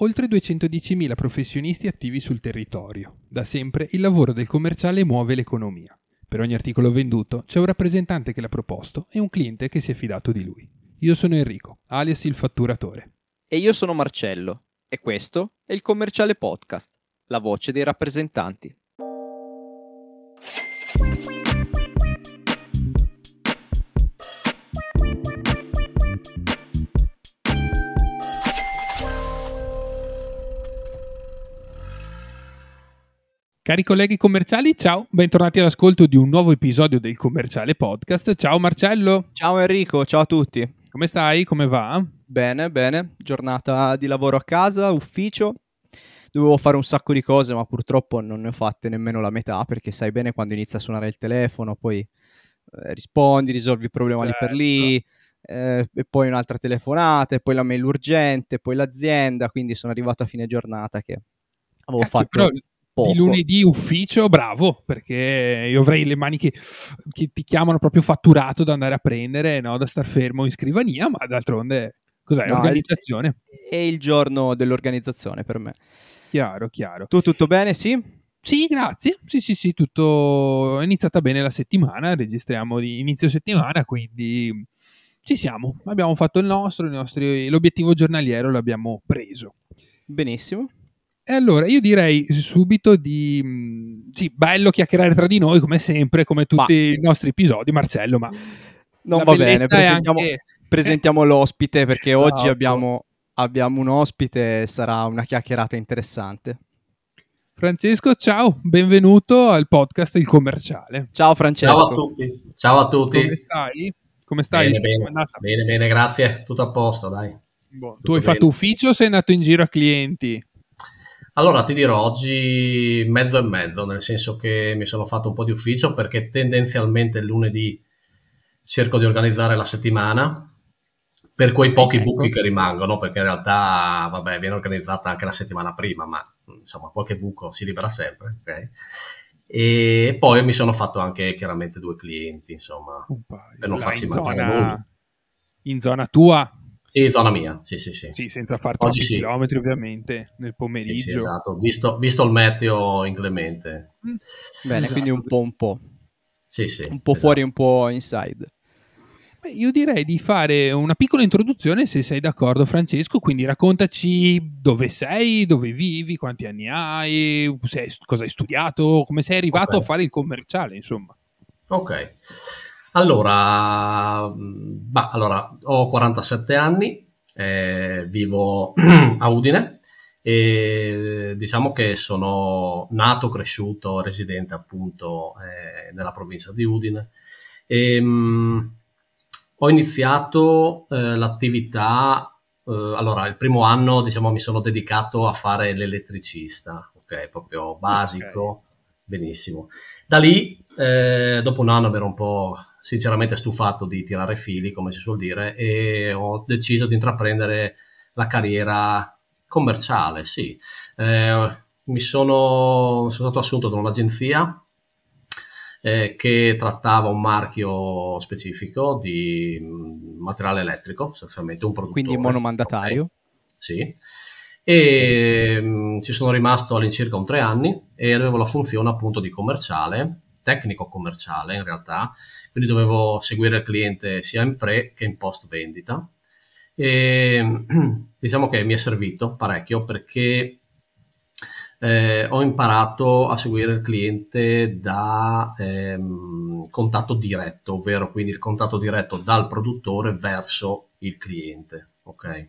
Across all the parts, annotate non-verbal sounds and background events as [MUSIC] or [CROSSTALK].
oltre 210.000 professionisti attivi sul territorio. Da sempre il lavoro del commerciale muove l'economia. Per ogni articolo venduto c'è un rappresentante che l'ha proposto e un cliente che si è fidato di lui. Io sono Enrico, alias il fatturatore. E io sono Marcello, e questo è il Commerciale Podcast, la voce dei rappresentanti. Cari colleghi commerciali, ciao, bentornati all'ascolto di un nuovo episodio del Commerciale Podcast. Ciao Marcello. Ciao Enrico, ciao a tutti. Come stai? Come va? Bene, bene. Giornata di lavoro a casa, ufficio. Dovevo fare un sacco di cose, ma purtroppo non ne ho fatte nemmeno la metà, perché sai bene quando inizia a suonare il telefono, poi eh, rispondi, risolvi il problema certo. lì per lì, eh, e poi un'altra telefonata, e poi la mail urgente, poi l'azienda, quindi sono arrivato a fine giornata che avevo Cacchio, fatto... Però Poco. di lunedì ufficio, bravo, perché io avrei le mani che, che, ti chiamano proprio fatturato da andare a prendere, no? da star fermo in scrivania, ma d'altronde cos'è? No, organizzazione. È il giorno dell'organizzazione per me. Chiaro, chiaro. Tu tutto bene, sì? Sì, grazie. Sì, sì, sì, tutto è iniziata bene la settimana, registriamo di inizio settimana, quindi ci siamo. Abbiamo fatto il nostro, nostri, l'obiettivo giornaliero l'abbiamo preso. Benissimo. E allora io direi subito di... Mm, sì, bello chiacchierare tra di noi come sempre, come tutti ma... i nostri episodi, Marcello, ma... Non va bene, presentiamo, anche... presentiamo l'ospite perché no, [LAUGHS] oggi abbiamo, abbiamo un ospite e sarà una chiacchierata interessante. Francesco, ciao, benvenuto al podcast Il Commerciale. Ciao Francesco. Ciao a tutti. Ciao a tutti. Come stai? Come stai? Bene, bene, bene, bene, grazie. Tutto a posto, dai. Boh, tu hai bene. fatto ufficio o sei andato in giro a clienti? Allora ti dirò oggi mezzo e mezzo, nel senso che mi sono fatto un po' di ufficio perché tendenzialmente il lunedì cerco di organizzare la settimana per quei pochi ecco. buchi che rimangono, perché in realtà vabbè, viene organizzata anche la settimana prima, ma insomma qualche buco si libera sempre. Okay? E poi mi sono fatto anche chiaramente due clienti, insomma, per non farci mancare nulla. In zona tua? Sì, zona mia, sì, sì, sì. Sì, senza fare troppi sì. chilometri ovviamente, nel pomeriggio. Sì, sì esatto, visto, visto, il meteo inclemente. Mm. Bene, esatto. quindi un po' un po'. Sì, sì. Un po' esatto. fuori, un po' inside. Beh, io direi di fare una piccola introduzione, se sei d'accordo Francesco, quindi raccontaci dove sei, dove vivi, quanti anni hai, sei, cosa hai studiato, come sei arrivato okay. a fare il commerciale, insomma. Ok. Allora, bah, allora, ho 47 anni, eh, vivo [CLEARS THROAT] a Udine e diciamo che sono nato, cresciuto, residente appunto eh, nella provincia di Udine. E, mh, ho iniziato eh, l'attività, eh, allora il primo anno diciamo mi sono dedicato a fare l'elettricista, ok, proprio basico, okay. benissimo. Da lì, eh, dopo un anno mi ero un po' sinceramente stufato di tirare fili, come si suol dire, e ho deciso di intraprendere la carriera commerciale, sì. Eh, mi sono, sono, stato assunto da un'agenzia eh, che trattava un marchio specifico di mm, materiale elettrico, sostanzialmente un produttore. Quindi monomandatario? Okay. Sì. E mh, mm, ci sono rimasto all'incirca un tre anni e avevo la funzione appunto di commerciale, tecnico commerciale in realtà, quindi dovevo seguire il cliente sia in pre che in post vendita. E [CLEARS THROAT] diciamo che mi è servito parecchio perché eh, ho imparato a seguire il cliente da ehm, contatto diretto, ovvero quindi il contatto diretto dal produttore verso il cliente. Ok.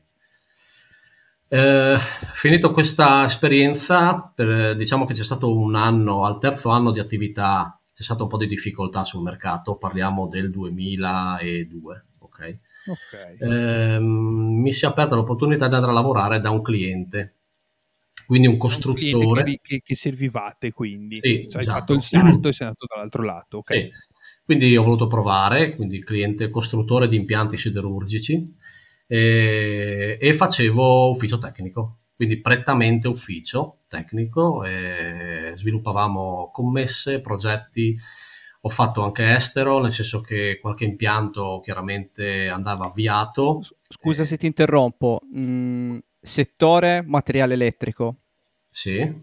Eh, finito questa esperienza, per, diciamo che c'è stato un anno, al terzo anno di attività c'è stata un po' di difficoltà sul mercato, parliamo del 2002. Okay? Okay. Eh, mi si è aperta l'opportunità di andare a lavorare da un cliente, quindi un costruttore. Un che, che, servivate quindi, sì, cioè, esatto. hai fatto il salto e sei andato dall'altro lato. Okay. Sì. Quindi ho voluto provare, quindi cliente costruttore di impianti siderurgici e, e facevo ufficio tecnico quindi prettamente ufficio tecnico, sviluppavamo commesse, progetti, ho fatto anche estero, nel senso che qualche impianto chiaramente andava avviato. Scusa se ti interrompo, mm, settore materiale elettrico. Sì, eh,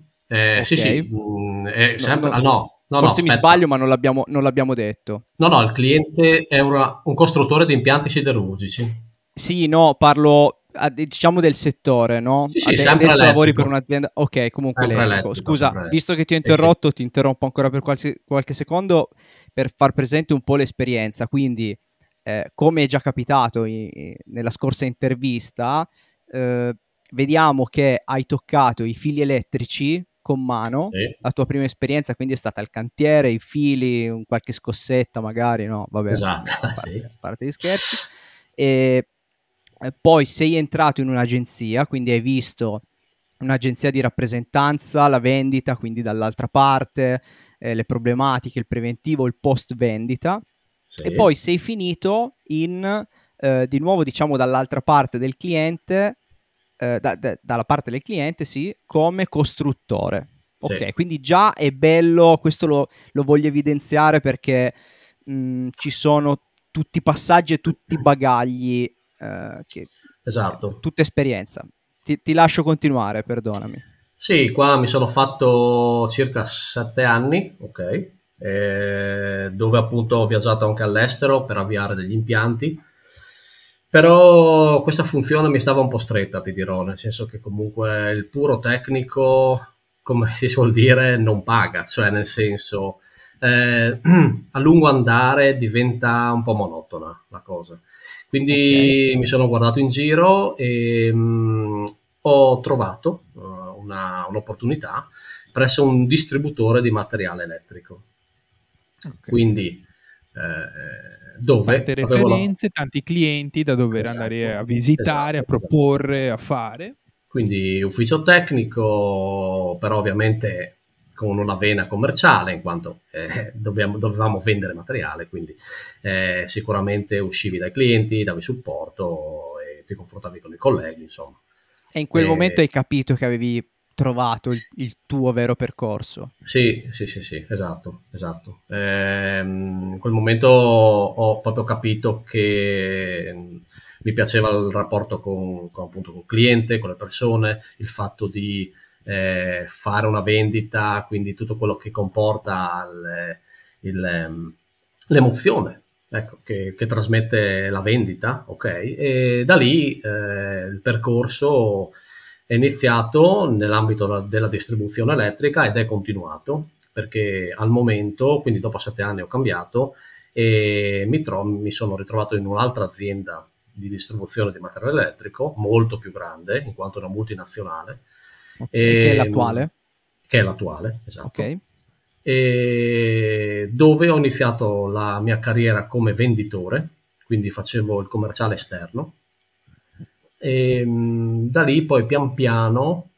okay. sì, sì. Mm, sempre, no, no, no, no, Forse mi sbaglio, ma non l'abbiamo, non l'abbiamo, detto. No, no, il cliente è una, un costruttore di impianti siderurgici. Sì, no, parlo diciamo del settore, no? Sì, sì, Ad- adesso lavori per un'azienda. Ok, comunque elettrico. elettrico. Scusa, visto che ti ho interrotto, eh sì. ti interrompo ancora per qualche, qualche, secondo per far presente un po' l'esperienza. Quindi, eh, come è già capitato in, in, nella scorsa intervista, eh, vediamo che hai toccato i fili elettrici con mano. Sì. La tua prima esperienza quindi è stata il cantiere, i fili, un qualche scossetta magari, no? Vabbè, esatto, [LAUGHS] a parte, sì. parte gli scherzi. E eh, poi sei entrato in un'agenzia, quindi hai visto un'agenzia di rappresentanza, la vendita, quindi dall'altra parte, eh, le problematiche, il preventivo, il post vendita. Sì. E poi sei finito in, eh, di nuovo, diciamo, dall'altra parte del cliente, eh, da, da, dalla parte del cliente, sì, come costruttore. Sì. Ok, quindi già è bello, questo lo, lo voglio evidenziare perché mh, ci sono tutti i passaggi e tutti i bagagli eh, che, esatto. tutta esperienza. Ti, ti, lascio continuare, perdonami. Sì, qua mi sono fatto circa sette anni, ok, eh, dove appunto ho viaggiato anche all'estero per avviare degli impianti. Però questa funzione mi stava un po' stretta, ti dirò, nel senso che comunque il puro tecnico, come si suol dire, non paga, cioè nel senso eh, [CLEARS THROAT] a lungo andare diventa un po' monotona la cosa. Quindi okay. mi sono guardato in giro e mh, mm, ho trovato uh, una, un'opportunità presso un distributore di materiale elettrico. Okay. Quindi eh, dove tante referenze, la... tanti clienti da dover esatto, andare a visitare, esatto, a proporre, esatto. a fare. Quindi ufficio tecnico, però ovviamente con una vena commerciale, in quanto eh, dobbiamo, dovevamo vendere materiale, quindi eh, sicuramente uscivi dai clienti, davi supporto e ti confrontavi con i colleghi, insomma. E in quel e... momento hai capito che avevi trovato il, il, tuo vero percorso. Sì, sì, sì, sì, esatto, esatto. Ehm, in quel momento ho proprio capito che mi piaceva il rapporto con, con, appunto, con il cliente, con le persone, il fatto di eh, fare una vendita, quindi tutto quello che comporta il, il, ehm, l'emozione ecco, che, che, trasmette la vendita, ok? E da lì eh, il percorso è iniziato nell'ambito della distribuzione elettrica ed è continuato perché al momento, quindi dopo sette anni ho cambiato e mi, tro- mi sono ritrovato in un'altra azienda di distribuzione di materiale elettrico molto più grande in quanto una multinazionale Okay, e, che è l'attuale? Che è l'attuale, esatto. Ok. E dove ho iniziato la mia carriera come venditore, quindi facevo il commerciale esterno. E da lì poi pian piano,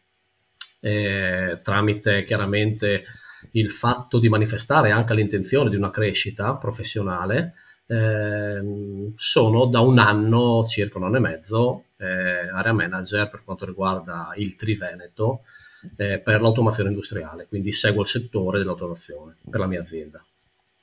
eh, tramite chiaramente il fatto di manifestare anche l'intenzione di una crescita professionale, eh, sono da un anno, circa un anno e mezzo, eh, area manager per quanto riguarda il Triveneto eh, per l'automazione industriale, quindi seguo il settore dell'automazione per la mia azienda.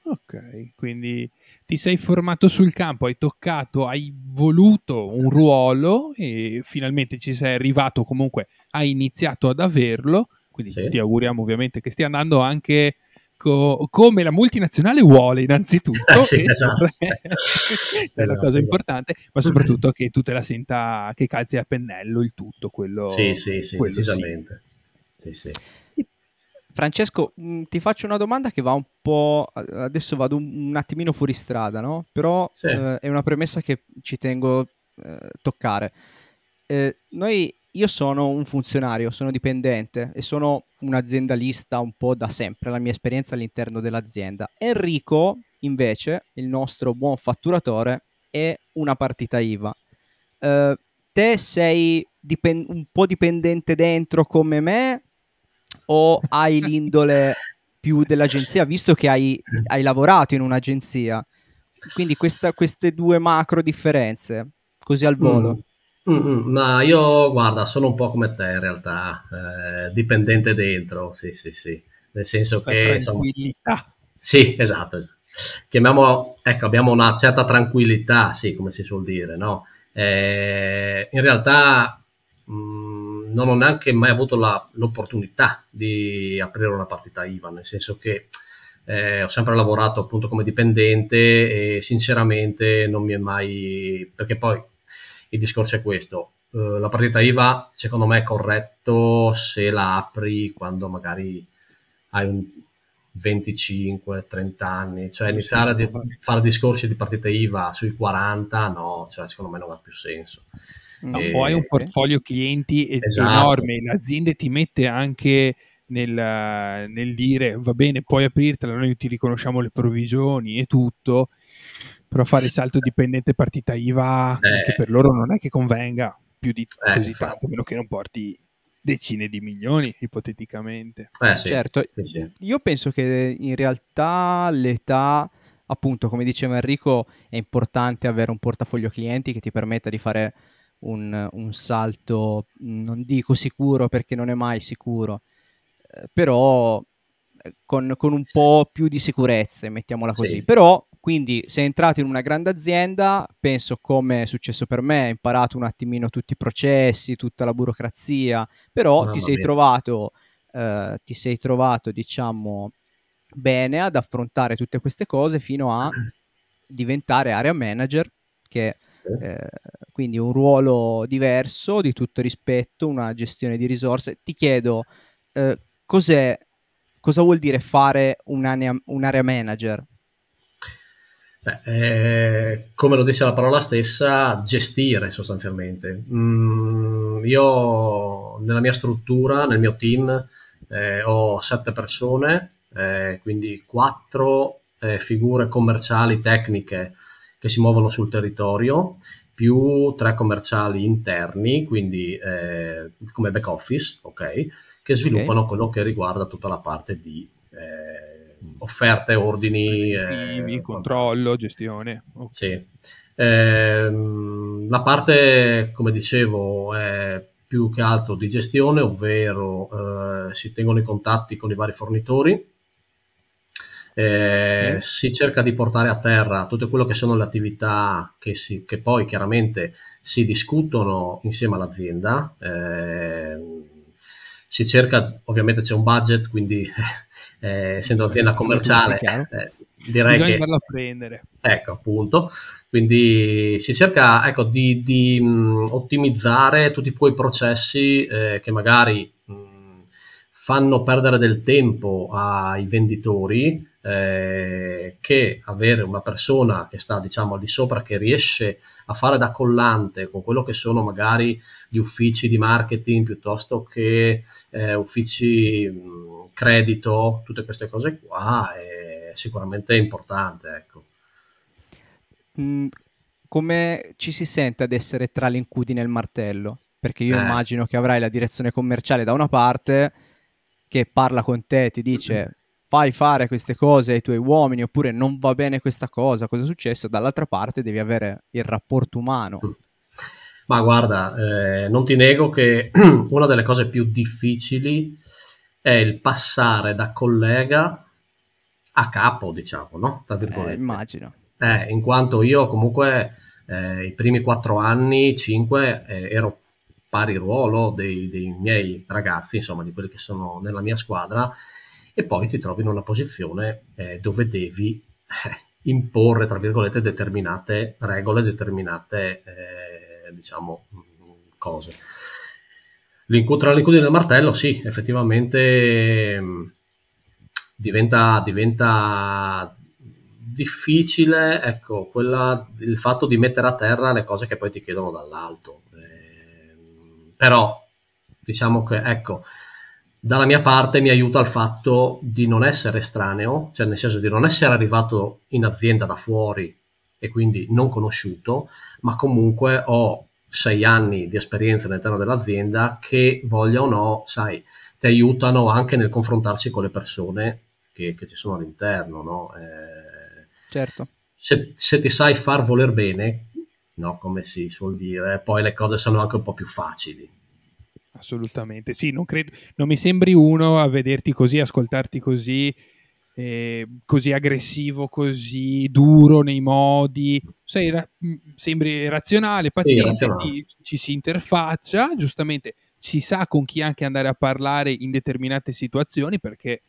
Ok, quindi ti sei formato sul campo, hai toccato, hai voluto un ruolo e finalmente ci sei arrivato, comunque hai iniziato ad averlo, quindi sì. ti auguriamo ovviamente che stia andando anche co- come la multinazionale vuole innanzitutto, [LAUGHS] sì, esatto. [LAUGHS] è esatto, la cosa esatto. importante, ma soprattutto che tu te la senta che calzi a pennello il tutto, quello Sì, sì, sì, quello decisamente. Sì. Sì, Francesco, mm, ti faccio una domanda che va un po'. Adesso vado un, un attimino fuori strada, no? Però sì. eh, è una premessa che ci tengo a eh, toccare. Eh, noi io sono un funzionario, sono dipendente e sono un aziendalista un po' da sempre, la mia esperienza all'interno dell'azienda. Enrico, invece, il nostro buon fatturatore, è una partita IVA. Uh, te sei dipend- un po' dipendente dentro come me o hai l'indole più dell'agenzia, visto che hai, hai lavorato in un'agenzia? Quindi questa, queste due macro differenze, così al volo. Mm. Mm-mm, ma io, guarda, sono un po' come te in realtà, eh, dipendente dentro, sì, sì, sì, nel senso che... Tranquillità. Insomma, sì, esatto. Chiamiamolo, ecco, abbiamo una certa tranquillità, sì, come si suol dire, no? Eh, in realtà, mh, mm, non ho neanche mai avuto la, l'opportunità di aprire una partita IVA, nel senso che eh, ho sempre lavorato appunto come dipendente e sinceramente non mi è mai... perché poi il discorso è questo, uh, la partita IVA secondo me è corretto se la apri quando magari hai un 25, 30 anni, cioè iniziare a di- fare discorsi di partite IVA sui 40, no, cioè secondo me non ha più senso. No, e... Hai un portfolio clienti esatto. enorme, l'azienda ti mette anche nel, nel, dire va bene, puoi aprirtela, noi ti riconosciamo le provvigioni e tutto, però fare il salto dipendente partita IVA eh. anche per loro non è che convenga più di eh, così infatti. tanto, meno che non porti decine di milioni ipoteticamente. Eh, sì, certo, sì, sì. io penso che in realtà l'età, appunto, come diceva Enrico, è importante avere un portafoglio clienti che ti permetta di fare un, un salto, non dico sicuro perché non è mai sicuro, eh, però eh, con, con, un po' più di sicurezza, mettiamola così. Però quindi sei entrato in una grande azienda, penso come è successo per me, hai imparato un attimino tutti i processi, tutta la burocrazia, però ti sei, trovato, eh, ti sei trovato, diciamo, bene ad affrontare tutte queste cose fino a diventare area manager, che eh, quindi un ruolo diverso, di tutto rispetto, una gestione di risorse. Ti chiedo, eh, cos'è, cosa vuol dire fare un'area, un'area manager? Beh, eh, come lo dice la parola stessa, gestire sostanzialmente. Mm, io nella mia struttura, nel mio team, eh, ho sette persone, eh, quindi quattro eh, figure commerciali tecniche che si muovono sul territorio, più tre commerciali interni, quindi eh, come back office, ok, che sviluppano okay. quello che riguarda tutta la parte di eh, offerte, ordini, eh, controllo, gestione. Okay. Sì. Eh, la parte, come dicevo, è più che altro di gestione, ovvero eh, si tengono i contatti con i vari fornitori, eh, si cerca di portare a terra tutto quello che sono le attività che, si, che poi chiaramente si discutono insieme all'azienda. Eh, si cerca, ovviamente c'è un budget, quindi [LAUGHS] eh, essendo un'azienda commerciale, eh, direi Bisogna che... andarlo a prendere. Ecco, appunto. Quindi si cerca ecco, di, di mh, ottimizzare tutti quei processi eh, che magari mh, fanno perdere del tempo ai venditori eh, che avere una persona che sta diciamo al di sopra che riesce a fare da collante con quello che sono magari gli uffici di marketing piuttosto che eh, uffici mh, credito, tutte queste cose qua è sicuramente importante. Ecco. Mm, come ci si sente ad essere tra l'incudine e il martello? Perché io eh. immagino che avrai la direzione commerciale da una parte che parla con te, ti dice fai fare queste cose ai tuoi uomini oppure non va bene questa cosa, cosa è successo? Dall'altra parte devi avere il rapporto umano. Ma guarda, eh, non ti nego che [CLEARS THROAT] una delle cose più difficili è il passare da collega a capo, diciamo, no? Tra virgolette. Eh, immagino. Eh, in quanto io comunque eh, i primi quattro anni, cinque, eh, ero pari ruolo dei, dei, miei ragazzi, insomma, di quelli che sono nella mia squadra, e poi ti trovi in una posizione eh, dove devi eh, imporre, tra virgolette, determinate regole, determinate, diciamo, cose. L'incontro all'incudine del martello, sì, effettivamente mm, diventa, diventa difficile, ecco, quella, il fatto di mettere a terra le cose che poi ti chiedono dall'alto. Eh, però, diciamo che, ecco, dalla mia parte mi aiuta il fatto di non essere estraneo, cioè nel senso di non essere arrivato in azienda da fuori e quindi non conosciuto, ma comunque ho sei anni di esperienza all'interno dell'azienda che voglia o no, sai, ti aiutano anche nel confrontarsi con le persone che, che ci sono all'interno, no? Eh, certo. Se, se, ti sai far voler bene, no, come si suol dire, poi le cose sono anche un po' più facili. Assolutamente, sì, non, credo, non mi sembri uno a vederti così, ascoltarti così eh, così aggressivo, così duro nei modi. Sei ra- sembri razionale, paziente, sì. Ti, ci si interfaccia, giustamente si sa con chi anche andare a parlare in determinate situazioni perché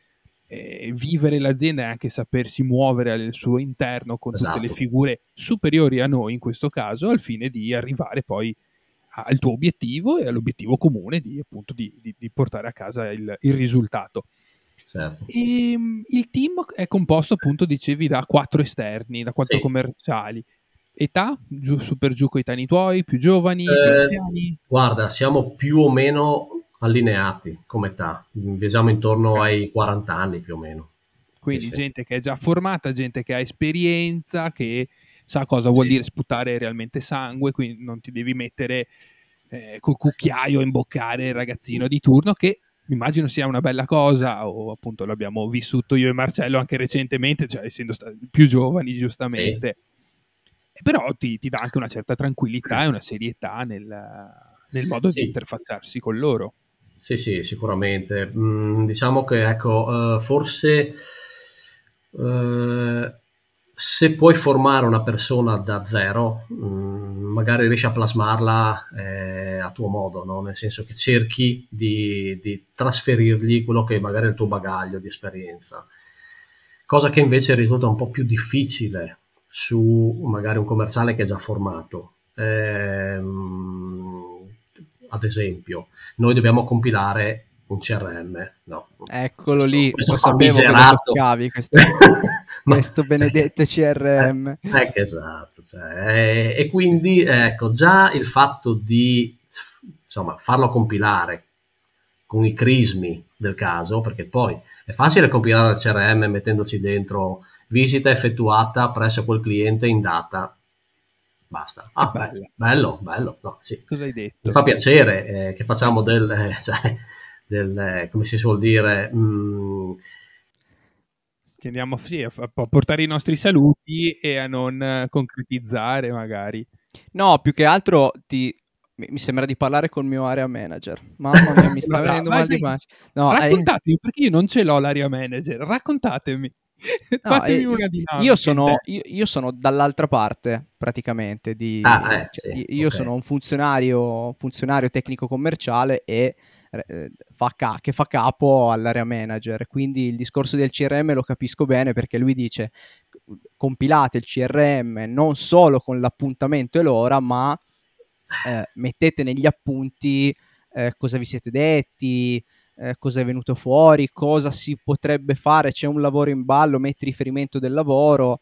eh, vivere l'azienda è anche sapersi muovere al suo interno con esatto. tutte le esatto. figure superiori a noi in questo caso al fine di arrivare poi al tuo obiettivo e all'obiettivo comune di, appunto, di, di, di portare a casa il, il risultato. Certo. E, ehm, il team è composto appunto, dicevi, da quattro esterni, da quattro sì. commerciali. Età? Giù, su per giù coetanei tuoi, più giovani, eh, più anziani? Guarda, siamo più o meno allineati come età, viaggiamo intorno ai 40 anni più o meno. Quindi sì, gente sì. che è già formata, gente che ha esperienza, che sa cosa vuol dire sputare realmente sangue, quindi non ti devi mettere eh, col cucchiaio a imboccare il ragazzino di turno che immagino sia una bella cosa, o appunto l'abbiamo vissuto io e Marcello anche recentemente, cioè essendo più giovani giustamente. Sì. Però ti, ti, dà anche una certa tranquillità e una serietà nel, nel modo sì. di interfacciarsi con loro. Sì, sì, sicuramente. Mm, diciamo che ecco, uh, forse uh, se puoi formare una persona da zero, mm, magari riesci a plasmarla eh, a tuo modo, no? nel senso che cerchi di, di, trasferirgli quello che magari è il tuo bagaglio di esperienza, cosa che invece risulta un po' più difficile su magari un commerciale che è già formato. Eh, ad esempio, noi dobbiamo compilare un CRM, no? Eccolo questo, lì, questo lo sapevo che questo, [LAUGHS] questo benedetto CRM. Eh, ecco, esatto, cioè, e quindi ecco, già il fatto di insomma, farlo compilare con i crismi del caso, perché poi è facile compilare il CRM mettendoci dentro visita effettuata presso quel cliente in data basta. Ah, bello, bello, bello. No, sì. Cosa hai detto? Mi fa piacere eh, che facciamo del, eh, [LAUGHS] cioè, del, eh, come si suol dire, mh, che andiamo sì, a, a, portare i nostri saluti e a non eh, concretizzare magari. No, più che altro ti, mi sembra di parlare col mio area manager. Mamma mia, mi [LAUGHS] sta no, venendo no, mal di pancia. No, raccontatemi, hai... perché io non ce l'ho l'area manager. Raccontatemi. [LAUGHS] No, Fatemi eh, una dinamica. Io sono, io, io sono, dall'altra parte, praticamente. Di, ah, eh, cioè, sì, io okay. sono un funzionario, funzionario tecnico-commerciale e eh, fa ca- che fa capo all'area manager. Quindi il discorso del CRM lo capisco bene perché lui dice compilate il CRM non solo con l'appuntamento e l'ora, ma eh, mettete negli appunti eh, cosa vi siete detti, eh, cosa è venuto fuori, cosa si potrebbe fare, c'è un lavoro in ballo, metti riferimento del lavoro,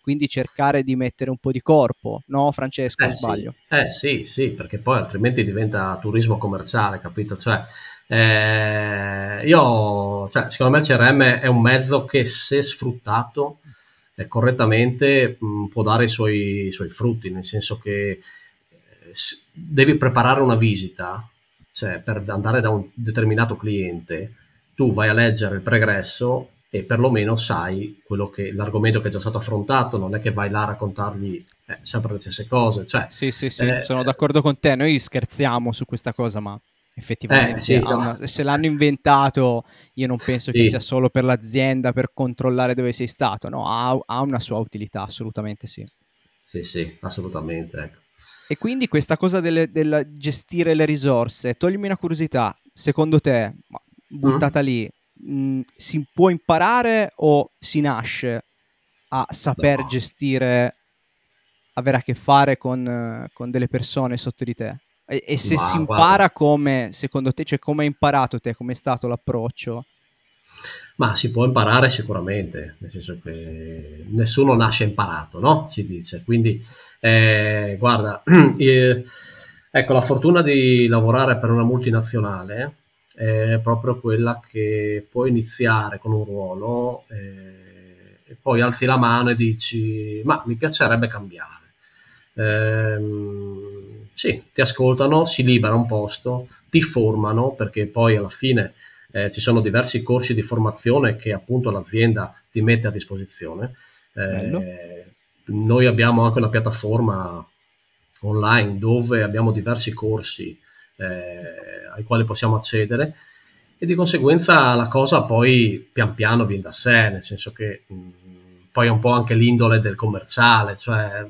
quindi cercare di mettere un po' di corpo, no Francesco? Eh, sbaglio? Sì. Eh sì, sì, perché poi altrimenti diventa turismo commerciale, capito? Cioè, eh, io, cioè, secondo me il CRM è un mezzo che se sfruttato eh, correttamente mh, mm, può dare i suoi, i suoi, frutti, nel senso che eh, devi preparare una visita cioè per andare da un determinato cliente, tu vai a leggere il pregresso e perlomeno sai quello che, l'argomento che è già stato affrontato, non è che vai là a raccontargli eh, sempre le stesse cose. Cioè, sì, sì, sì, eh, sono d'accordo con te, noi scherziamo su questa cosa, ma effettivamente eh, sì, no. se l'hanno inventato io non penso sì. che sia solo per l'azienda per controllare dove sei stato, no, ha, ha una sua utilità, assolutamente sì. Sì, sì, assolutamente. Ecco. E quindi questa cosa del gestire le risorse, toglimi una curiosità, secondo te, buttata mm. lì, mh, mm, si può imparare o si nasce a saper no. gestire, avere a che fare con, con, delle persone sotto di te? E, e se Ma, si impara guarda. come, secondo te, cioè come hai imparato te, come è stato l'approccio? Ma si può imparare sicuramente, nel senso che nessuno nasce imparato, no? Si dice. Quindi, eh, guarda, [CLEARS THROAT] eh, ecco, la fortuna di lavorare per una multinazionale è proprio quella che puoi iniziare con un ruolo eh, e poi alzi la mano e dici, ma mi piacerebbe cambiare. Eh, sì, ti ascoltano, si libera un posto, ti formano, perché poi alla fine eh, ci sono diversi corsi di formazione che appunto l'azienda ti mette a disposizione. Eh, noi abbiamo anche una piattaforma online dove abbiamo diversi corsi eh, ai quali possiamo accedere e di conseguenza la cosa poi pian piano viene da sé, nel senso che mh, mm, poi è un po' anche l'indole del commerciale, cioè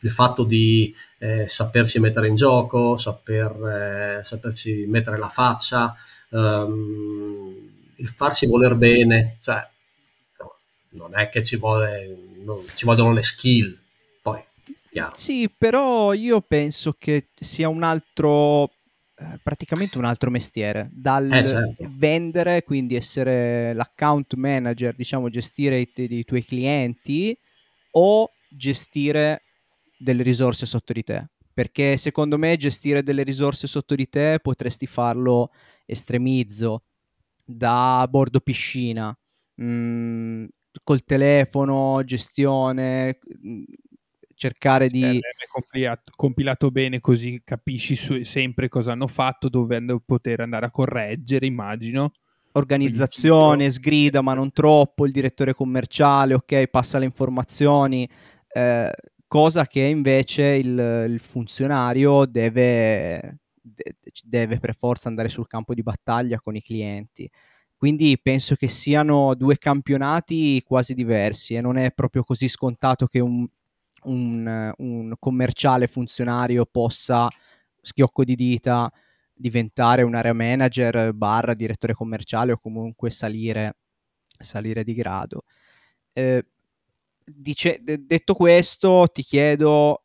il fatto di eh, sapersi mettere in gioco, saper, eh, sapersi mettere la faccia, ehm, il farsi voler bene, cioè non è che ci, vuole, non, ci vogliono le skill, poi chiaro. Sì, però io penso che sia un altro praticamente un altro mestiere, dal eh, certo. vendere, quindi essere l'account manager, diciamo gestire i, i, tuoi clienti o gestire delle risorse sotto di te. Perché secondo me gestire delle risorse sotto di te potresti farlo estremizzo, da bordo piscina, mh, mm, col telefono, gestione, mh, cercare di... Compilato, compilato bene così capisci su, sempre cosa hanno fatto, dove poter andare a correggere, immagino. Organizzazione, sgrida ma non troppo, il direttore commerciale, ok, passa le informazioni, eh, cosa che invece il, il funzionario deve, deve per forza andare sul campo di battaglia con i clienti. Quindi penso che siano due campionati quasi diversi e non è proprio così scontato che un un, un commerciale funzionario possa, schiocco di dita, diventare un area manager barra direttore commerciale o comunque salire, salire di grado. Eh, dice, d- detto questo, ti chiedo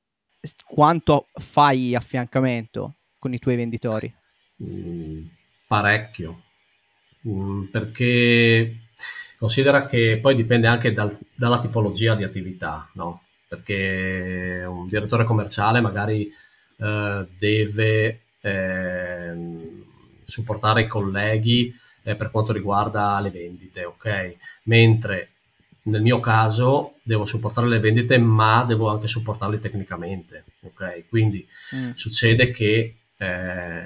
quanto fai affiancamento con i tuoi venditori? Mm, parecchio, mm, perché considera che poi dipende anche dal, dalla tipologia di attività, no? Perché un direttore commerciale magari eh, deve eh, supportare i colleghi eh, per quanto riguarda le vendite, ok? Mentre nel mio caso devo supportare le vendite, ma devo anche supportarli tecnicamente, ok? Quindi mm. succede che eh,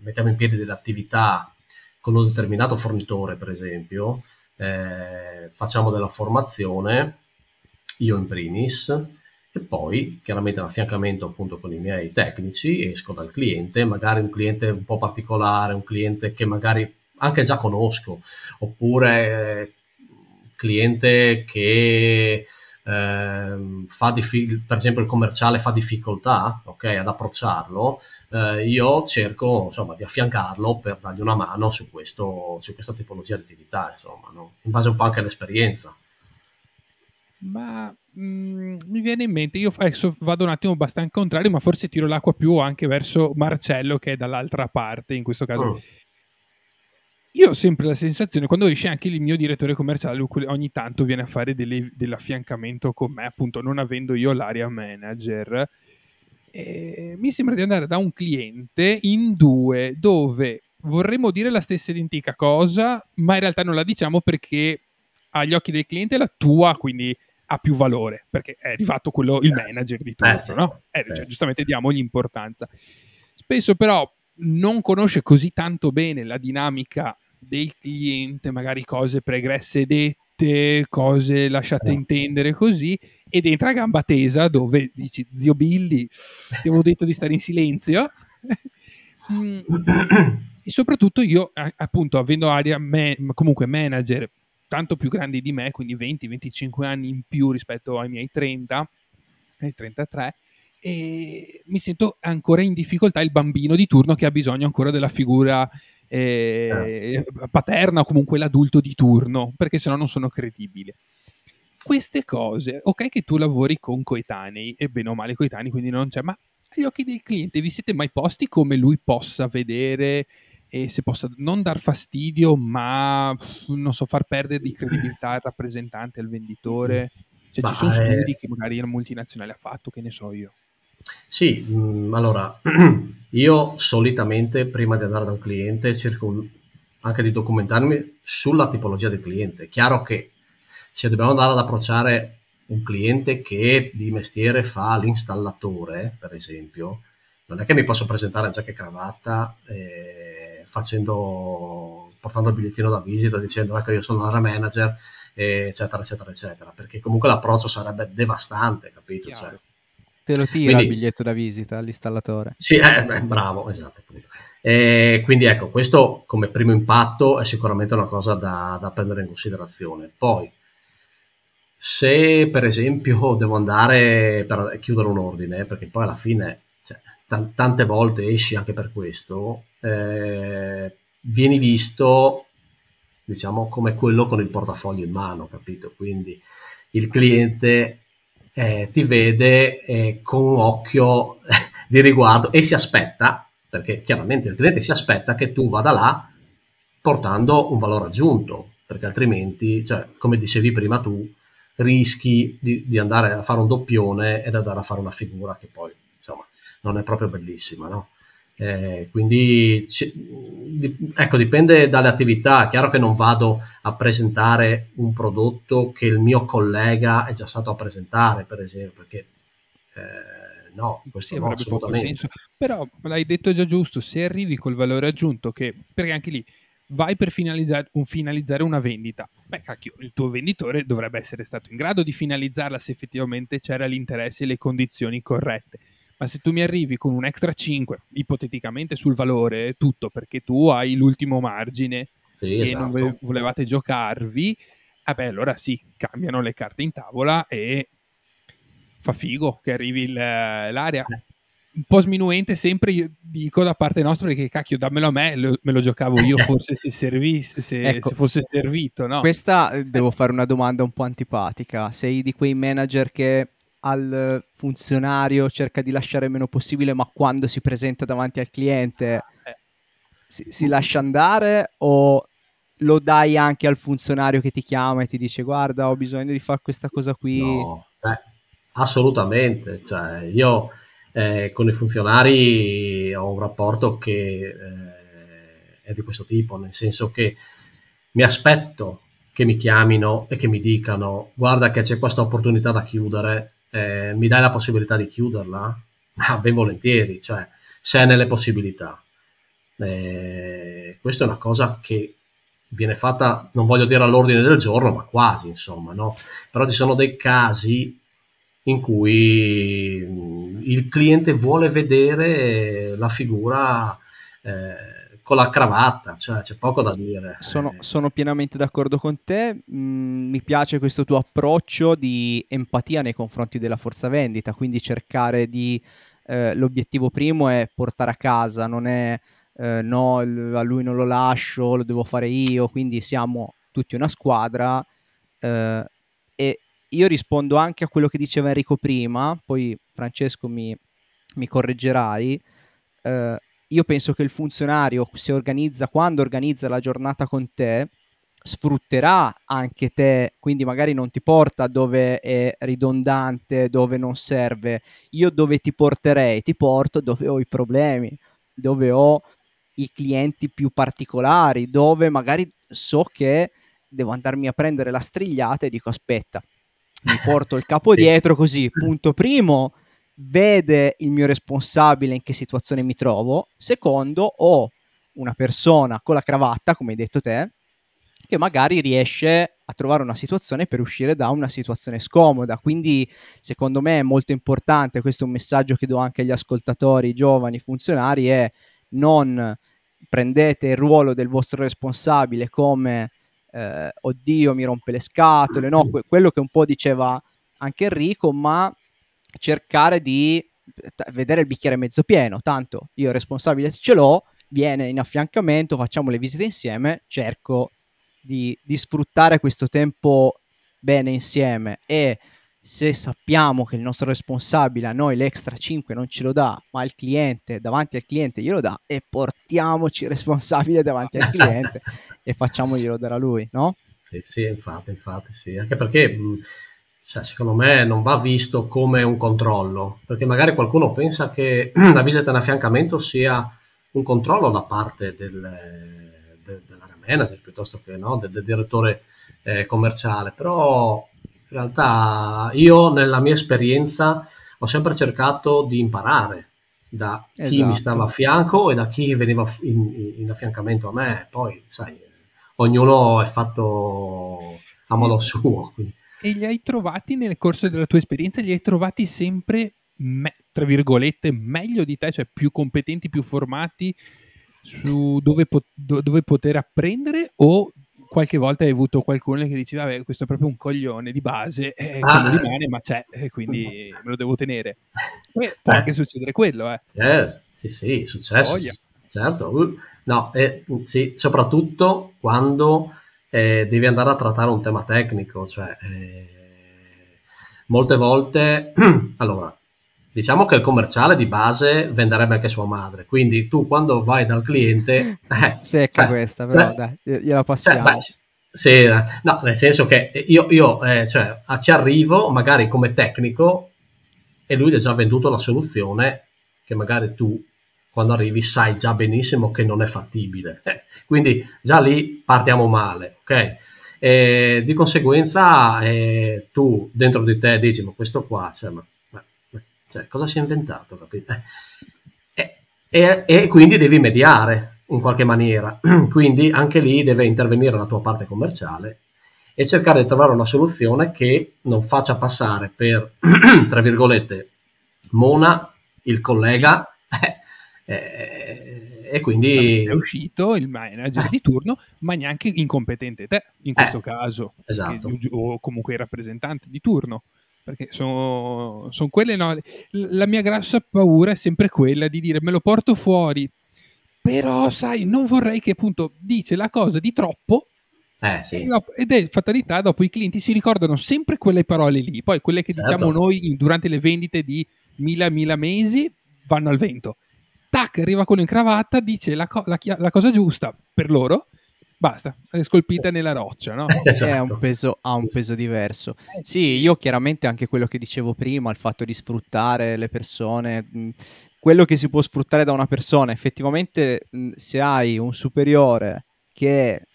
mettiamo in piedi delle attività con un determinato fornitore, per esempio, eh, facciamo della formazione io in primis, e poi chiaramente l'affiancamento appunto con i miei tecnici, esco dal cliente, magari un cliente un po' particolare, un cliente che magari anche già conosco, oppure eh, cliente che eh, fa diffi- per esempio il commerciale fa difficoltà okay, ad approcciarlo, eh, io cerco insomma, di affiancarlo per dargli una mano su, questo, su questa tipologia di attività, insomma, no? in base un po' anche all'esperienza. Ma mh, mm, mi viene in mente, io adesso vado un attimo abbastanza contrario, ma forse tiro l'acqua più anche verso Marcello che è dall'altra parte in questo caso. Oh. Io ho sempre la sensazione, quando esce anche il mio direttore commerciale, ogni tanto viene a fare delle, dell'affiancamento con me, appunto non avendo io l'area manager, e mi sembra di andare da un cliente in due dove vorremmo dire la stessa identica cosa, ma in realtà non la diciamo perché agli occhi del cliente la tua, quindi ha più valore perché è arrivato quello, il eh, manager di tutto, eh, no? Eh, cioè, giustamente diamogli importanza. Spesso però non conosce così tanto bene la dinamica del cliente, magari cose pregresse dette, cose lasciate intendere così, ed entra a gamba tesa dove dici, zio Billy, ti avevo detto di stare in silenzio. [LAUGHS] Mm. [CLEARS THROAT] e soprattutto io, appunto, avendo area me- comunque manager tanto più grandi di me, quindi 20-25 anni in più rispetto ai miei 30, ai 33, e mi sento ancora in difficoltà il bambino di turno che ha bisogno ancora della figura eh, paterna o comunque l'adulto di turno, perché sennò non sono credibile. Queste cose, ok che tu lavori con coetanei, e bene o male coetanei, quindi non c'è, ma agli occhi del cliente vi siete mai posti come lui possa vedere e se possa non dar fastidio, ma non so, far perdere di credibilità al rappresentante, al venditore. Cioè, bah, ci sono eh... studi che magari una multinazionale ha fatto, che ne so io. Sì, mh, mm, allora, [CLEARS THROAT] io solitamente prima di andare da un cliente cerco anche di documentarmi sulla tipologia del cliente. È chiaro che se dobbiamo andare ad approcciare un cliente che di mestiere fa l'installatore, per esempio, non è che mi posso presentare giacca e cravatta eh, facendo, portando il bigliettino da visita dicendo ecco io sono l'area manager eccetera eccetera eccetera. Perché comunque l'approccio sarebbe devastante capito? Cioè, te lo tira quindi, il biglietto da visita all'installatore. Sì eh, beh, bravo esatto e quindi ecco questo come primo impatto è sicuramente una cosa da, da prendere in considerazione. Poi se per esempio [LAUGHS] devo andare per chiudere un ordine, perché poi alla fine t- tante volte esci anche per questo, eh, vieni visto diciamo come quello con il portafoglio in mano, capito? Quindi il cliente eh, ti vede eh, con un occhio di riguardo e si aspetta, perché chiaramente il cliente si aspetta che tu vada là portando un valore aggiunto, perché altrimenti, cioè, come dicevi prima tu, rischi di, di, andare a fare un doppione ed andare a fare una figura che poi non è proprio bellissima, no? Eh, quindi ecco, dipende dalle attività. È chiaro che non vado a presentare un prodotto che il mio collega è già stato a presentare, per esempio, perché eh, no, questo sì, no, assolutamente. Però l'hai detto già giusto, se arrivi col valore aggiunto, che perché anche lì vai per finalizzare, un, finalizzare una vendita. Beh, cacchio, il tuo venditore dovrebbe essere stato in grado di finalizzarla se effettivamente c'era l'interesse e le condizioni corrette. Ma se tu mi arrivi con un extra 5, ipoteticamente sul valore, tutto perché tu hai l'ultimo margine sì, e esatto. non volevate giocarvi, eh beh, allora sì, cambiano le carte in tavola e fa figo che arrivi il, l'area. Eh un po' sminuente sempre io dico da parte nostra perché cacchio dammelo a me lo, me lo giocavo io [LAUGHS] forse se, servisse, se, ecco, se fosse servito no? questa eh, devo fare una domanda un po' antipatica sei di quei manager che al funzionario cerca di lasciare il meno possibile ma quando si presenta davanti al cliente eh. si, si lascia andare? O lo dai anche al funzionario che ti chiama e ti dice guarda ho bisogno di fare questa cosa qui no, eh, assolutamente. Cioè io eh, con i funzionari ho un rapporto che eh, è di questo tipo, nel senso che mi aspetto che mi chiamino e che mi dicano guarda che c'è questa opportunità da chiudere, eh, mi dai la possibilità di chiuderla? Ah, ben volentieri, cioè se è nelle possibilità. Eh, questa è una cosa che viene fatta, non voglio dire all'ordine del giorno, ma quasi, insomma, no? Però ci sono dei casi in cui mm, il cliente vuole vedere la figura eh, con la cravatta, cioè c'è poco da dire. Sono, eh. sono pienamente d'accordo con te, mm, mi piace questo tuo approccio di empatia nei confronti della forza vendita, quindi cercare di... Eh, l'obiettivo primo è portare a casa, non è eh, no, a lui non lo lascio, lo devo fare io, quindi siamo tutti una squadra eh, e io rispondo anche a quello che diceva Enrico prima, poi Francesco mi, mi correggerai. Eh, io penso che il funzionario, se organizza, quando organizza la giornata con te, sfrutterà anche te, quindi magari non ti porta dove è ridondante, dove non serve. Io dove ti porterei? Ti porto dove ho i problemi, dove ho i clienti più particolari, dove magari so che devo andarmi a prendere la strigliata e dico aspetta, mi porto il capo [LAUGHS] dietro così, punto primo, vede il mio responsabile in che situazione mi trovo, secondo, ho una persona con la cravatta, come hai detto te, che magari riesce a trovare una situazione per uscire da una situazione scomoda. Quindi, secondo me, è molto importante, questo è un messaggio che do anche agli ascoltatori giovani funzionari, è non prendete il ruolo del vostro responsabile come eh, oddio mi rompe le scatole, no, que- quello che un po' diceva anche Enrico, ma cercare di t- vedere il bicchiere mezzo pieno, tanto io responsabile ce l'ho, viene in affiancamento, facciamo le visite insieme, cerco di, di sfruttare questo tempo bene insieme e se sappiamo che il nostro responsabile a noi l'extra 5 non ce lo dà, ma il cliente davanti al cliente glielo dà e portiamoci il responsabile davanti al cliente [LAUGHS] e facciamoglielo dare a lui, no? Sì, sì, infatti, infatti, sì. Anche perché cioè, secondo me non va visto come un controllo, perché magari qualcuno pensa che [CLEARS THROAT] la visita in affiancamento sia un controllo da parte del, del, dell'area manager piuttosto che no, del, del direttore eh, commerciale, però in realtà io nella mia esperienza ho sempre cercato di imparare da chi esatto. mi stava a fianco e da chi veniva in, in, affiancamento a me. Poi, sai, ognuno è fatto a modo suo. Quindi. E li hai trovati nel corso della tua esperienza? Li hai trovati sempre, me, tra virgolette, meglio di te, cioè più competenti, più formati su dove, po- dove poter apprendere o qualche volta hai avuto qualcuno che diceva, vabbè, questo è proprio un coglione di base, eh, ah, rimane, ma c'è, e quindi me lo devo tenere. Poi può anche succedere quello, eh. eh sì, sì, successo. Voglia. Certo, no, eh, sì, soprattutto quando eh, devi andare a trattare un tema tecnico, cioè eh, molte volte, [CLEARS THROAT] allora, diciamo che il commerciale di base venderebbe anche sua madre, quindi tu quando vai dal cliente... [LAUGHS] Eh, Secca eh, questa, però eh, dai, gliela passiamo. Cioè, beh, sì, no, nel senso che io, io eh, cioè, ci arrivo magari come tecnico e lui ha già venduto la soluzione che magari tu quando arrivi sai già benissimo che non è fattibile. Eh, quindi già lì partiamo male, ok? E di conseguenza eh, tu dentro di te dici ma questo qua, cioè, ma, ma, cioè, cosa si è inventato? Capito? Eh, e, e, quindi devi mediare in qualche maniera. [CLEARS THROAT] quindi anche lì deve intervenire la tua parte commerciale e cercare di trovare una soluzione che non faccia passare per, [CLEARS THROAT] tra virgolette, Mona, il collega, [LAUGHS] eh, e quindi è uscito il manager eh. di turno, ma neanche incompetente te in questo eh, caso, esatto. Perché, o comunque il rappresentante di turno. Perché sono, sono quelle, no, la mia grassa paura è sempre quella di dire me lo porto fuori, però sai, non vorrei che appunto dice la cosa di troppo eh, sì. ed è fatalità, dopo i clienti si ricordano sempre quelle parole lì, poi quelle che certo. diciamo noi durante le vendite di mila mila mesi vanno al vento tac, arriva quello in cravatta, dice la, co- la, la cosa giusta per loro, basta, è scolpita nella roccia, no? [LAUGHS] esatto. un peso, ha un peso diverso. Sì, io chiaramente anche quello che dicevo prima, il fatto di sfruttare le persone, quello che si può sfruttare da una persona, effettivamente se hai un superiore che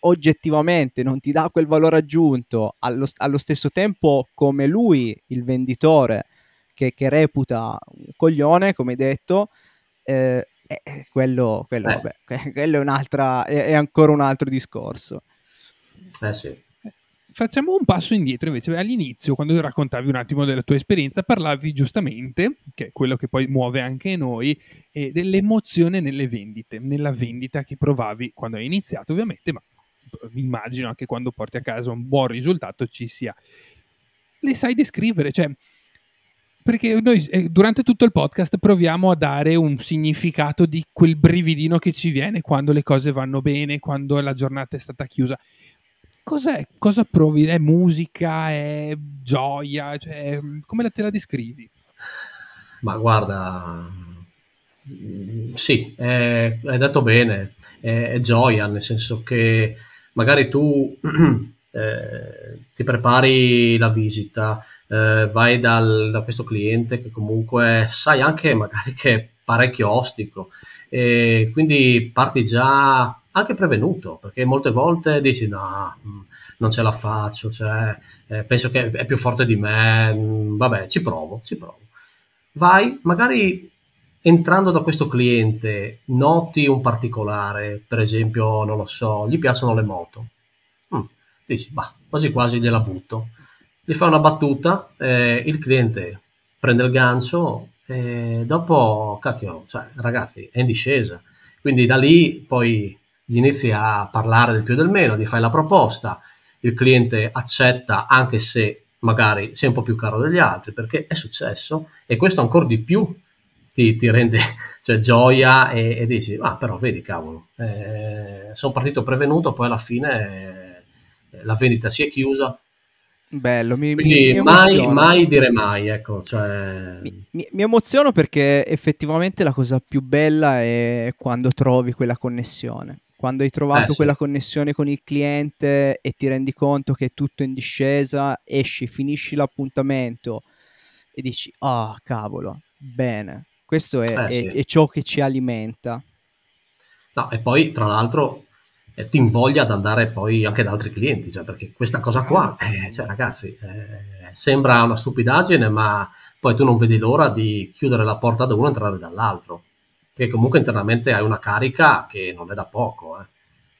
oggettivamente non ti dà quel valore aggiunto, allo, allo stesso tempo come lui, il venditore, che, che reputa un coglione, come detto, eh, eh, quello, quello, eh. Vabbè, [LAUGHS] quello è, un'altra, è, è, ancora un altro discorso. Eh sì. Facciamo un passo indietro invece. All'inizio, quando raccontavi un attimo della tua esperienza, parlavi giustamente, che è quello che poi muove anche noi, eh, dell'emozione nelle vendite, nella vendita che provavi quando hai iniziato, ovviamente, ma immagino anche quando porti a casa un buon risultato ci sia. Le sai descrivere? Cioè, perché noi eh, durante tutto il podcast proviamo a dare un significato di quel brividino che ci viene quando le cose vanno bene, quando la giornata è stata chiusa. Cos'è? Cosa provi? È musica? È gioia? Cioè, come te la descrivi? Ma guarda, mm, sì, è, hai detto bene, è, è, gioia, nel senso che magari tu [CLEARS THROAT] eh, ti prepari la visita, eh, vai dal, da questo cliente che comunque sai anche magari che è parecchio ostico. E quindi parti già anche prevenuto perché molte volte dici no mm, non ce la faccio cioè, eh, penso che è più forte di me mm, vabbè ci provo ci provo. Vai magari entrando da questo cliente noti un particolare per esempio non lo so gli piacciono le moto dici bah quasi quasi gliela butto gli fa una battuta, eh, il cliente prende il gancio e dopo, cacchio, cioè, ragazzi, è in discesa. Quindi da lì poi gli inizi a parlare del più del meno, gli fai la proposta, il cliente accetta anche se magari sei un po' più caro degli altri, perché è successo e questo ancora di più ti, ti rende [LAUGHS] cioè, gioia e, e, dici, ah però vedi cavolo, eh, sono partito prevenuto, poi alla fine la vendita si è chiusa, Bello, mi, Quindi mi, mai, mai, dire mai, ecco, cioè... mi, mi, mi, emoziono perché effettivamente la cosa più bella è quando trovi quella connessione. Quando hai trovato eh, quella sì. connessione con il cliente e ti rendi conto che è tutto in discesa, esci, finisci l'appuntamento e dici, ah, oh, cavolo, bene. Questo è, eh, è, sì. è ciò che ci alimenta. No, e poi tra l'altro eh, ti invoglia ad andare poi anche da altri clienti, cioè, perché questa cosa qua, eh, cioè, ragazzi, eh, sembra una stupidaggine, ma poi tu non vedi l'ora di chiudere la porta da uno e entrare dall'altro, perché comunque internamente hai una carica che non è da poco. Eh.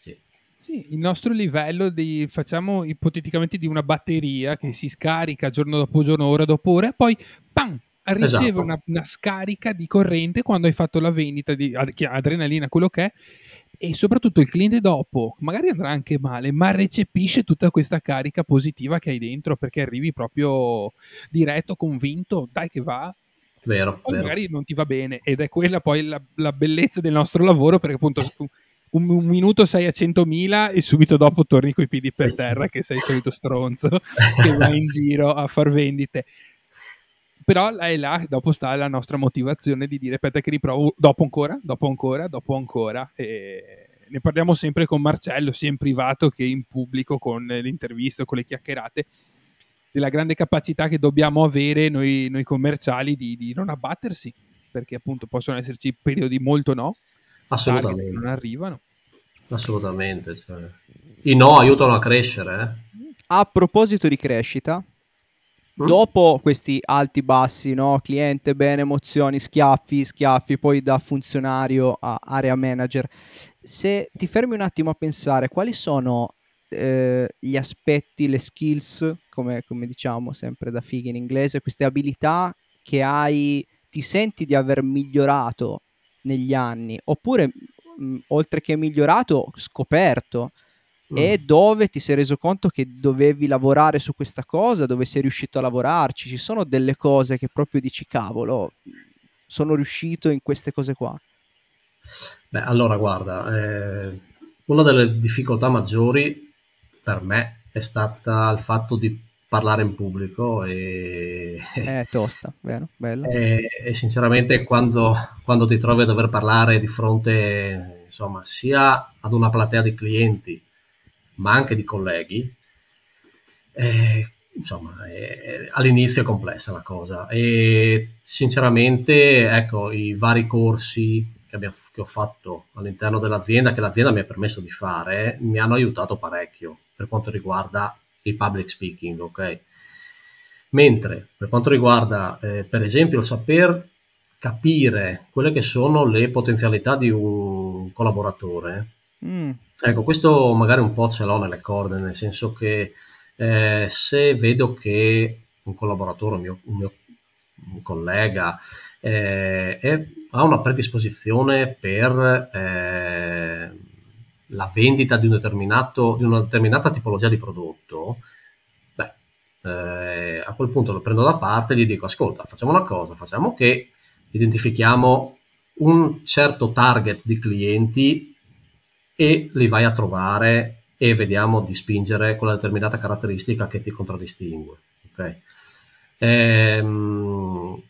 Sì. sì. il nostro livello di, facciamo ipoteticamente di una batteria che si scarica giorno dopo giorno, ora dopo ora, e poi pam, riceve esatto. una, una, scarica di corrente quando hai fatto la vendita di adrenalina, quello che è, e soprattutto il cliente dopo magari andrà anche male, ma recepisce tutta questa carica positiva che hai dentro perché arrivi proprio diretto, convinto, dai che va. Vero, poi vero. magari non ti va bene ed è quella poi la, la bellezza del nostro lavoro perché appunto un, un, minuto sei a 100.000 e subito dopo torni coi piedi per sì, terra sì. che sei il solito stronzo [LAUGHS] che va in giro a far vendite però là e là dopo sta la nostra motivazione di dire aspetta che riprovo dopo ancora, dopo ancora, dopo ancora e ne parliamo sempre con Marcello sia in privato che in pubblico con o con le chiacchierate della grande capacità che dobbiamo avere noi, noi commerciali di, di, non abbattersi perché appunto possono esserci periodi molto no assolutamente non arrivano assolutamente cioè. i no aiutano a crescere eh? a proposito di crescita Mm. Dopo questi alti bassi, no? cliente, bene, emozioni, schiaffi, schiaffi, poi da funzionario a area manager, se ti fermi un attimo a pensare quali sono eh, gli aspetti, le skills, come, come diciamo sempre da fighi in inglese, queste abilità che hai, ti senti di aver migliorato negli anni, oppure mh, oltre che migliorato, scoperto mm. e dove ti sei reso conto che dovevi lavorare su questa cosa, dove sei riuscito a lavorarci. Ci sono delle cose che proprio dici, cavolo, sono riuscito in queste cose qua. Beh, allora guarda, eh, una delle difficoltà maggiori per me è stata il fatto di parlare in pubblico e... È [LAUGHS] tosta, vero? Bello. E, e sinceramente quando, quando, ti trovi a dover parlare di fronte, insomma, sia ad una platea di clienti ma anche di colleghi, eh, insomma, eh, all'inizio è complessa la cosa e sinceramente, ecco, i vari corsi che, abbiamo, che, ho fatto all'interno dell'azienda, che l'azienda mi ha permesso di fare, mi hanno aiutato parecchio per quanto riguarda il public speaking, ok? Mentre per quanto riguarda, eh, per esempio, il saper capire quelle che sono le potenzialità di un collaboratore, mm. Ecco, questo magari un po' ce l'ho nelle corde, nel senso che eh, se vedo che un collaboratore, un mio, un mio un collega, eh, è, ha una predisposizione per eh, la vendita di, di una determinata tipologia di prodotto, beh, eh, a quel punto lo prendo da parte e gli dico, ascolta, facciamo una cosa, facciamo che identifichiamo un certo target di clienti e li vai a trovare e vediamo di spingere quella determinata caratteristica che ti contraddistingue. Okay? Ehm,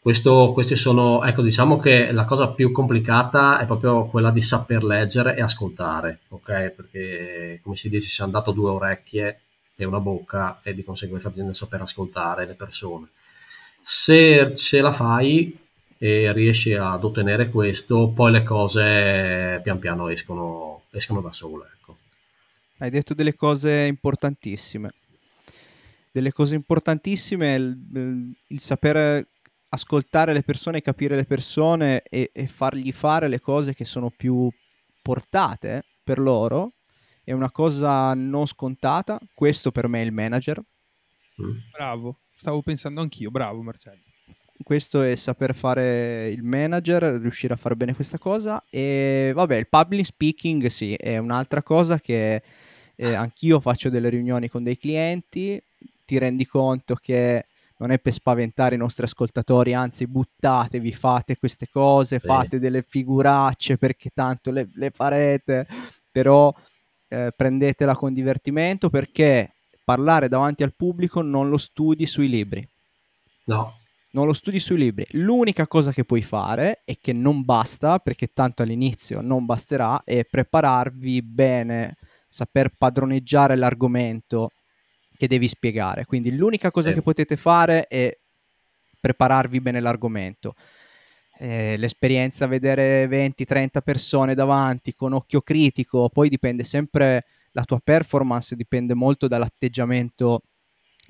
questo, questi sono, ecco, diciamo che la cosa più complicata è proprio quella di saper leggere e ascoltare, ok? Perché come si dice, ci hanno dato due orecchie e una bocca e di conseguenza bisogna saper ascoltare le persone. Se ce la fai, e riesci ad ottenere questo, poi le cose pian piano escono, escono da sole. Ecco. Hai detto delle cose importantissime. Delle cose importantissime, il, il sapere ascoltare le persone, capire le persone e, e, fargli fare le cose che sono più portate per loro è una cosa non scontata. Questo per me è il manager. Mm. Bravo, stavo pensando anch'io, bravo Marcello questo è saper fare il manager, riuscire a fare bene questa cosa. E vabbè il public speaking sì è un'altra cosa che eh, anch'io faccio delle riunioni con dei clienti, ti rendi conto che non è per spaventare i nostri ascoltatori, anzi buttatevi, fate queste cose, sì. fate delle figuracce perché tanto le, le farete, però eh, prendetela con divertimento perché parlare davanti al pubblico non lo studi sui libri. No, non lo studi sui libri. L'unica cosa che puoi fare e che non basta, perché tanto all'inizio non basterà, è prepararvi bene, saper padroneggiare l'argomento che devi spiegare. Quindi l'unica cosa sì. che potete fare è prepararvi bene l'argomento. Eh, l'esperienza, vedere 20-30 persone davanti con occhio critico, poi dipende sempre, la tua performance dipende molto dall'atteggiamento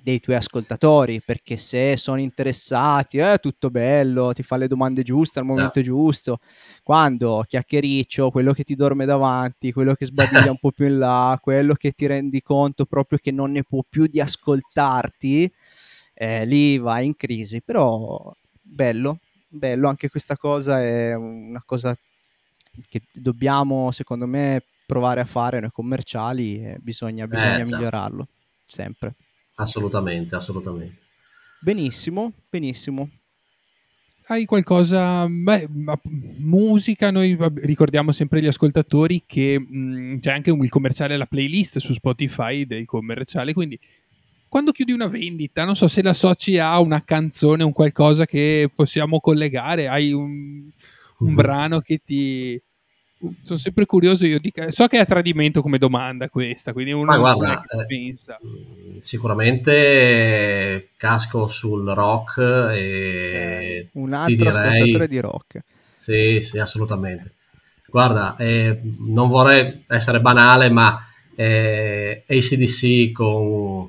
dei tuoi ascoltatori, perché se sono interessati, è eh, tutto bello, ti fa le domande giuste al momento no. giusto. Quando chiacchiericcio, quello che ti dorme davanti, quello che sbadiglia un po' più in là, quello che ti rendi conto proprio che non ne può più di ascoltarti, eh, lì vai in crisi. Però bello, bello, anche questa cosa è una cosa che dobbiamo, secondo me, provare a fare noi commerciali bisogna, bisogna Eh, migliorarlo, sempre. Assolutamente, assolutamente. Benissimo, benissimo. Hai qualcosa, beh, ma- musica, noi ricordiamo sempre agli ascoltatori che mh, c'è anche un- il commerciale, la playlist su Spotify del commerciale, quindi quando chiudi una vendita, non so se l'associ a una canzone, un qualcosa che possiamo collegare, hai un, un Mhm. brano che ti... Sono sempre curioso, io dico, so che è a tradimento come domanda questa, quindi uno Ma guarda, eh, pensa. Mm, Sicuramente casco sul rock e Un ti altro direi- ascoltatore di rock. Sì, sì, assolutamente. Guarda, eh, non vorrei essere banale, ma eh, ACDC con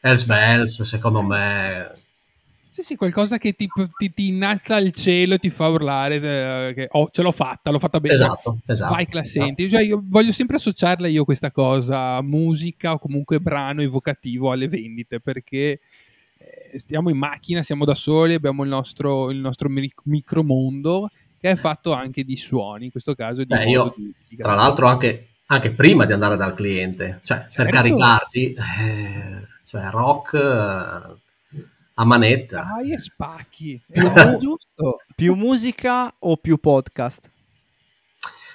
Hells Bells, secondo me, Sì, sì, qualcosa che ti, ti- ti innalza al cielo e ti fa urlare eh, che oh, ce l'ho fatta, l'ho fatta bene. esatto, esatto. Vai che la senti. Cioè, io voglio sempre associarla io questa cosa, musica o comunque brano evocativo alle vendite, perché eh, stiamo in macchina, siamo da soli, abbiamo il nostro, il nostro mi- micromondo che è fatto anche di suoni, in questo caso di Beh, io, di- di Tra l'altro anche, anche prima di andare dal cliente, cioè per Certo. caricarti, eh, cioè rock a manetta. Dai e spacchi. È giusto. più musica o più podcast?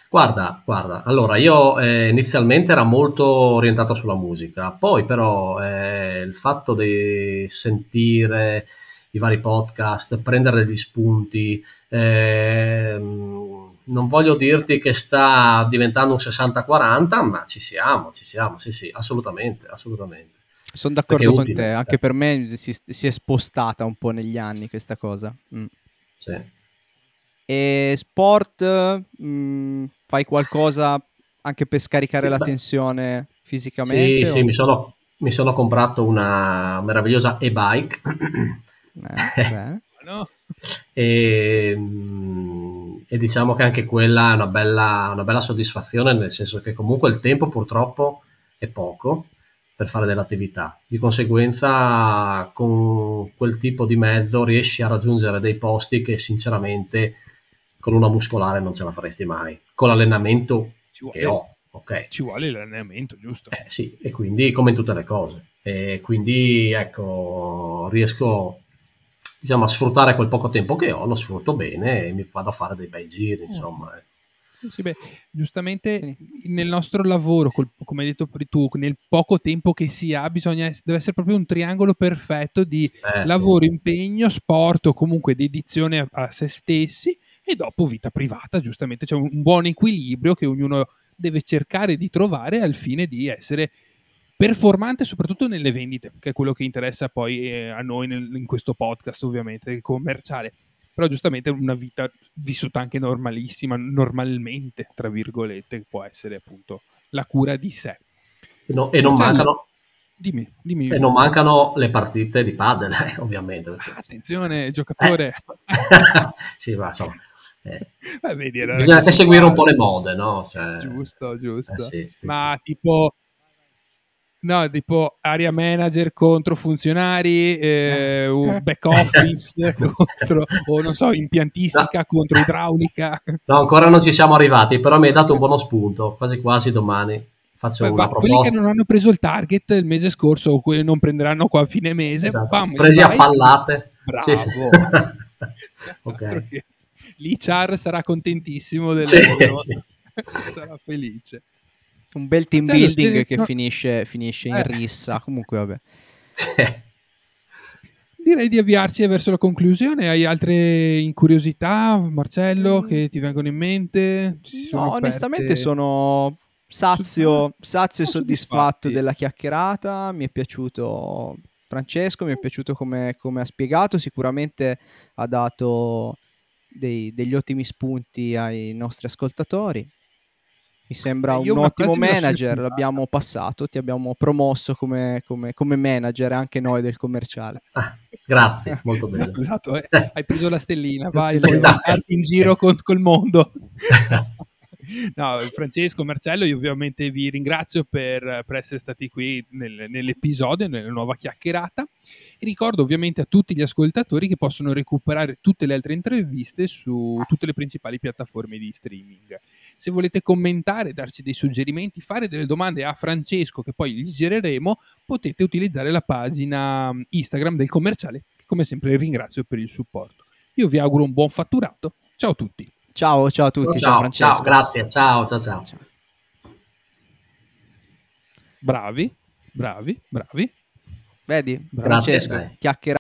Guarda, guarda, allora io eh, inizialmente era molto orientato sulla musica, poi però eh, il fatto di sentire i vari podcast, prendere degli spunti, ehm, non voglio dirti che sta diventando un 60-40, ma ci siamo, ci siamo, sì sì, assolutamente, assolutamente. Sono d'accordo con utile, te, anche cioè. per me si, si è spostata un po' negli anni questa cosa. Mm. Sì. E sport, mm, fai qualcosa anche per scaricare Sì, la beh. tensione fisicamente? Sì, sì, o- mi sono, mi sono comprato una meravigliosa e-bike. Eh. [LAUGHS] No? e, mm, e diciamo che anche quella è una bella, una bella soddisfazione, nel senso che comunque il tempo purtroppo è poco per fare dell'attività. Di conseguenza, con quel tipo di mezzo riesci a raggiungere dei posti che sinceramente con una muscolare non ce la faresti mai. Con l'allenamento che ho, ok. ci vuole l'allenamento, giusto? Eh, sì, e quindi come in tutte le cose. E quindi ecco, riesco diciamo, a sfruttare quel poco tempo che ho, lo sfrutto bene e mi vado a fare dei bei giri, insomma. eh. Sì, sì, beh, giustamente nel nostro lavoro, col- come hai detto tu, nel poco tempo che si ha, bisogna deve essere proprio un triangolo perfetto di Eh, sì. lavoro, impegno, sport o comunque dedizione a, a se stessi e dopo vita privata, giustamente c'è un, un buon equilibrio che ognuno deve cercare di trovare al fine di essere performante soprattutto nelle vendite, che è quello che interessa poi eh, a noi nel- in questo podcast ovviamente, il commerciale. Però giustamente una vita vissuta anche normalissima, normalmente, tra virgolette, può essere appunto la cura di sé. E, no- e non Marcello, mancano, Dimmi, dimmi. e non mancano le partite di padel, [LAUGHS] eh, ovviamente. Ah, attenzione, giocatore. [LAUGHS] sì, ma insomma, eh, Eh, vedi, bisogna anche seguire un po' le mode, no? Cioè, Giusto, giusto. eh, sì, sì, Ma tipo... No, tipo area manager contro funzionari, eh, un back office [LAUGHS] contro, o non so, impiantistica contro idraulica. No, ancora non ci siamo arrivati, però mi hai dato un buono spunto. Quasi quasi domani faccio Beh, una va, quelli proposta. che non hanno preso il target il mese scorso o quelli non prenderanno qua a fine mese, Esatto. bam, Presi vai. a pallate. Bravo. Sì, sì. [LAUGHS] ok. Perché L'ICHAR sarà contentissimo del Sì, sì. [LAUGHS] sarà felice. Un bel team Marcello, building che no. finisce, finisce in Eh. rissa. Comunque, vabbè. Direi di avviarci verso la conclusione. Hai altre curiosità, Marcello, che ti vengono in mente? No, aperte- onestamente sono sazio, sazio e Sono soddisfatto della chiacchierata. Mi è piaciuto Francesco, mi è piaciuto come, come ha spiegato. Sicuramente ha dato dei- degli ottimi spunti ai nostri ascoltatori. Mi sembra Eh, un io una ottimo manager, l'abbiamo passato, ti abbiamo promosso come, come- come manager anche noi del commerciale. Ah, grazie, [LAUGHS] molto bene. Esatto, eh. hai preso la stellina, vai, puoi in giro con, col mondo. [LAUGHS] no, Francesco, Marcello, io ovviamente vi ringrazio per, per essere stati qui nel, nell'episodio, nella nuova chiacchierata. Ricordo ovviamente a tutti gli ascoltatori che possono recuperare tutte le altre interviste su tutte le principali piattaforme di streaming. Se volete commentare, darci dei suggerimenti, fare delle domande a Francesco che poi gli gireremo, potete utilizzare la pagina Instagram del commerciale, che come sempre ringrazio per il supporto. Io vi auguro un buon fatturato. Ciao a tutti. Ciao, ciao a tutti. Ciao, Ciao, ciao, ciao grazie. Ciao, ciao, ciao. Bravi, bravi, bravi. Vedi, Grazie, Francesco, dai. chiacchiera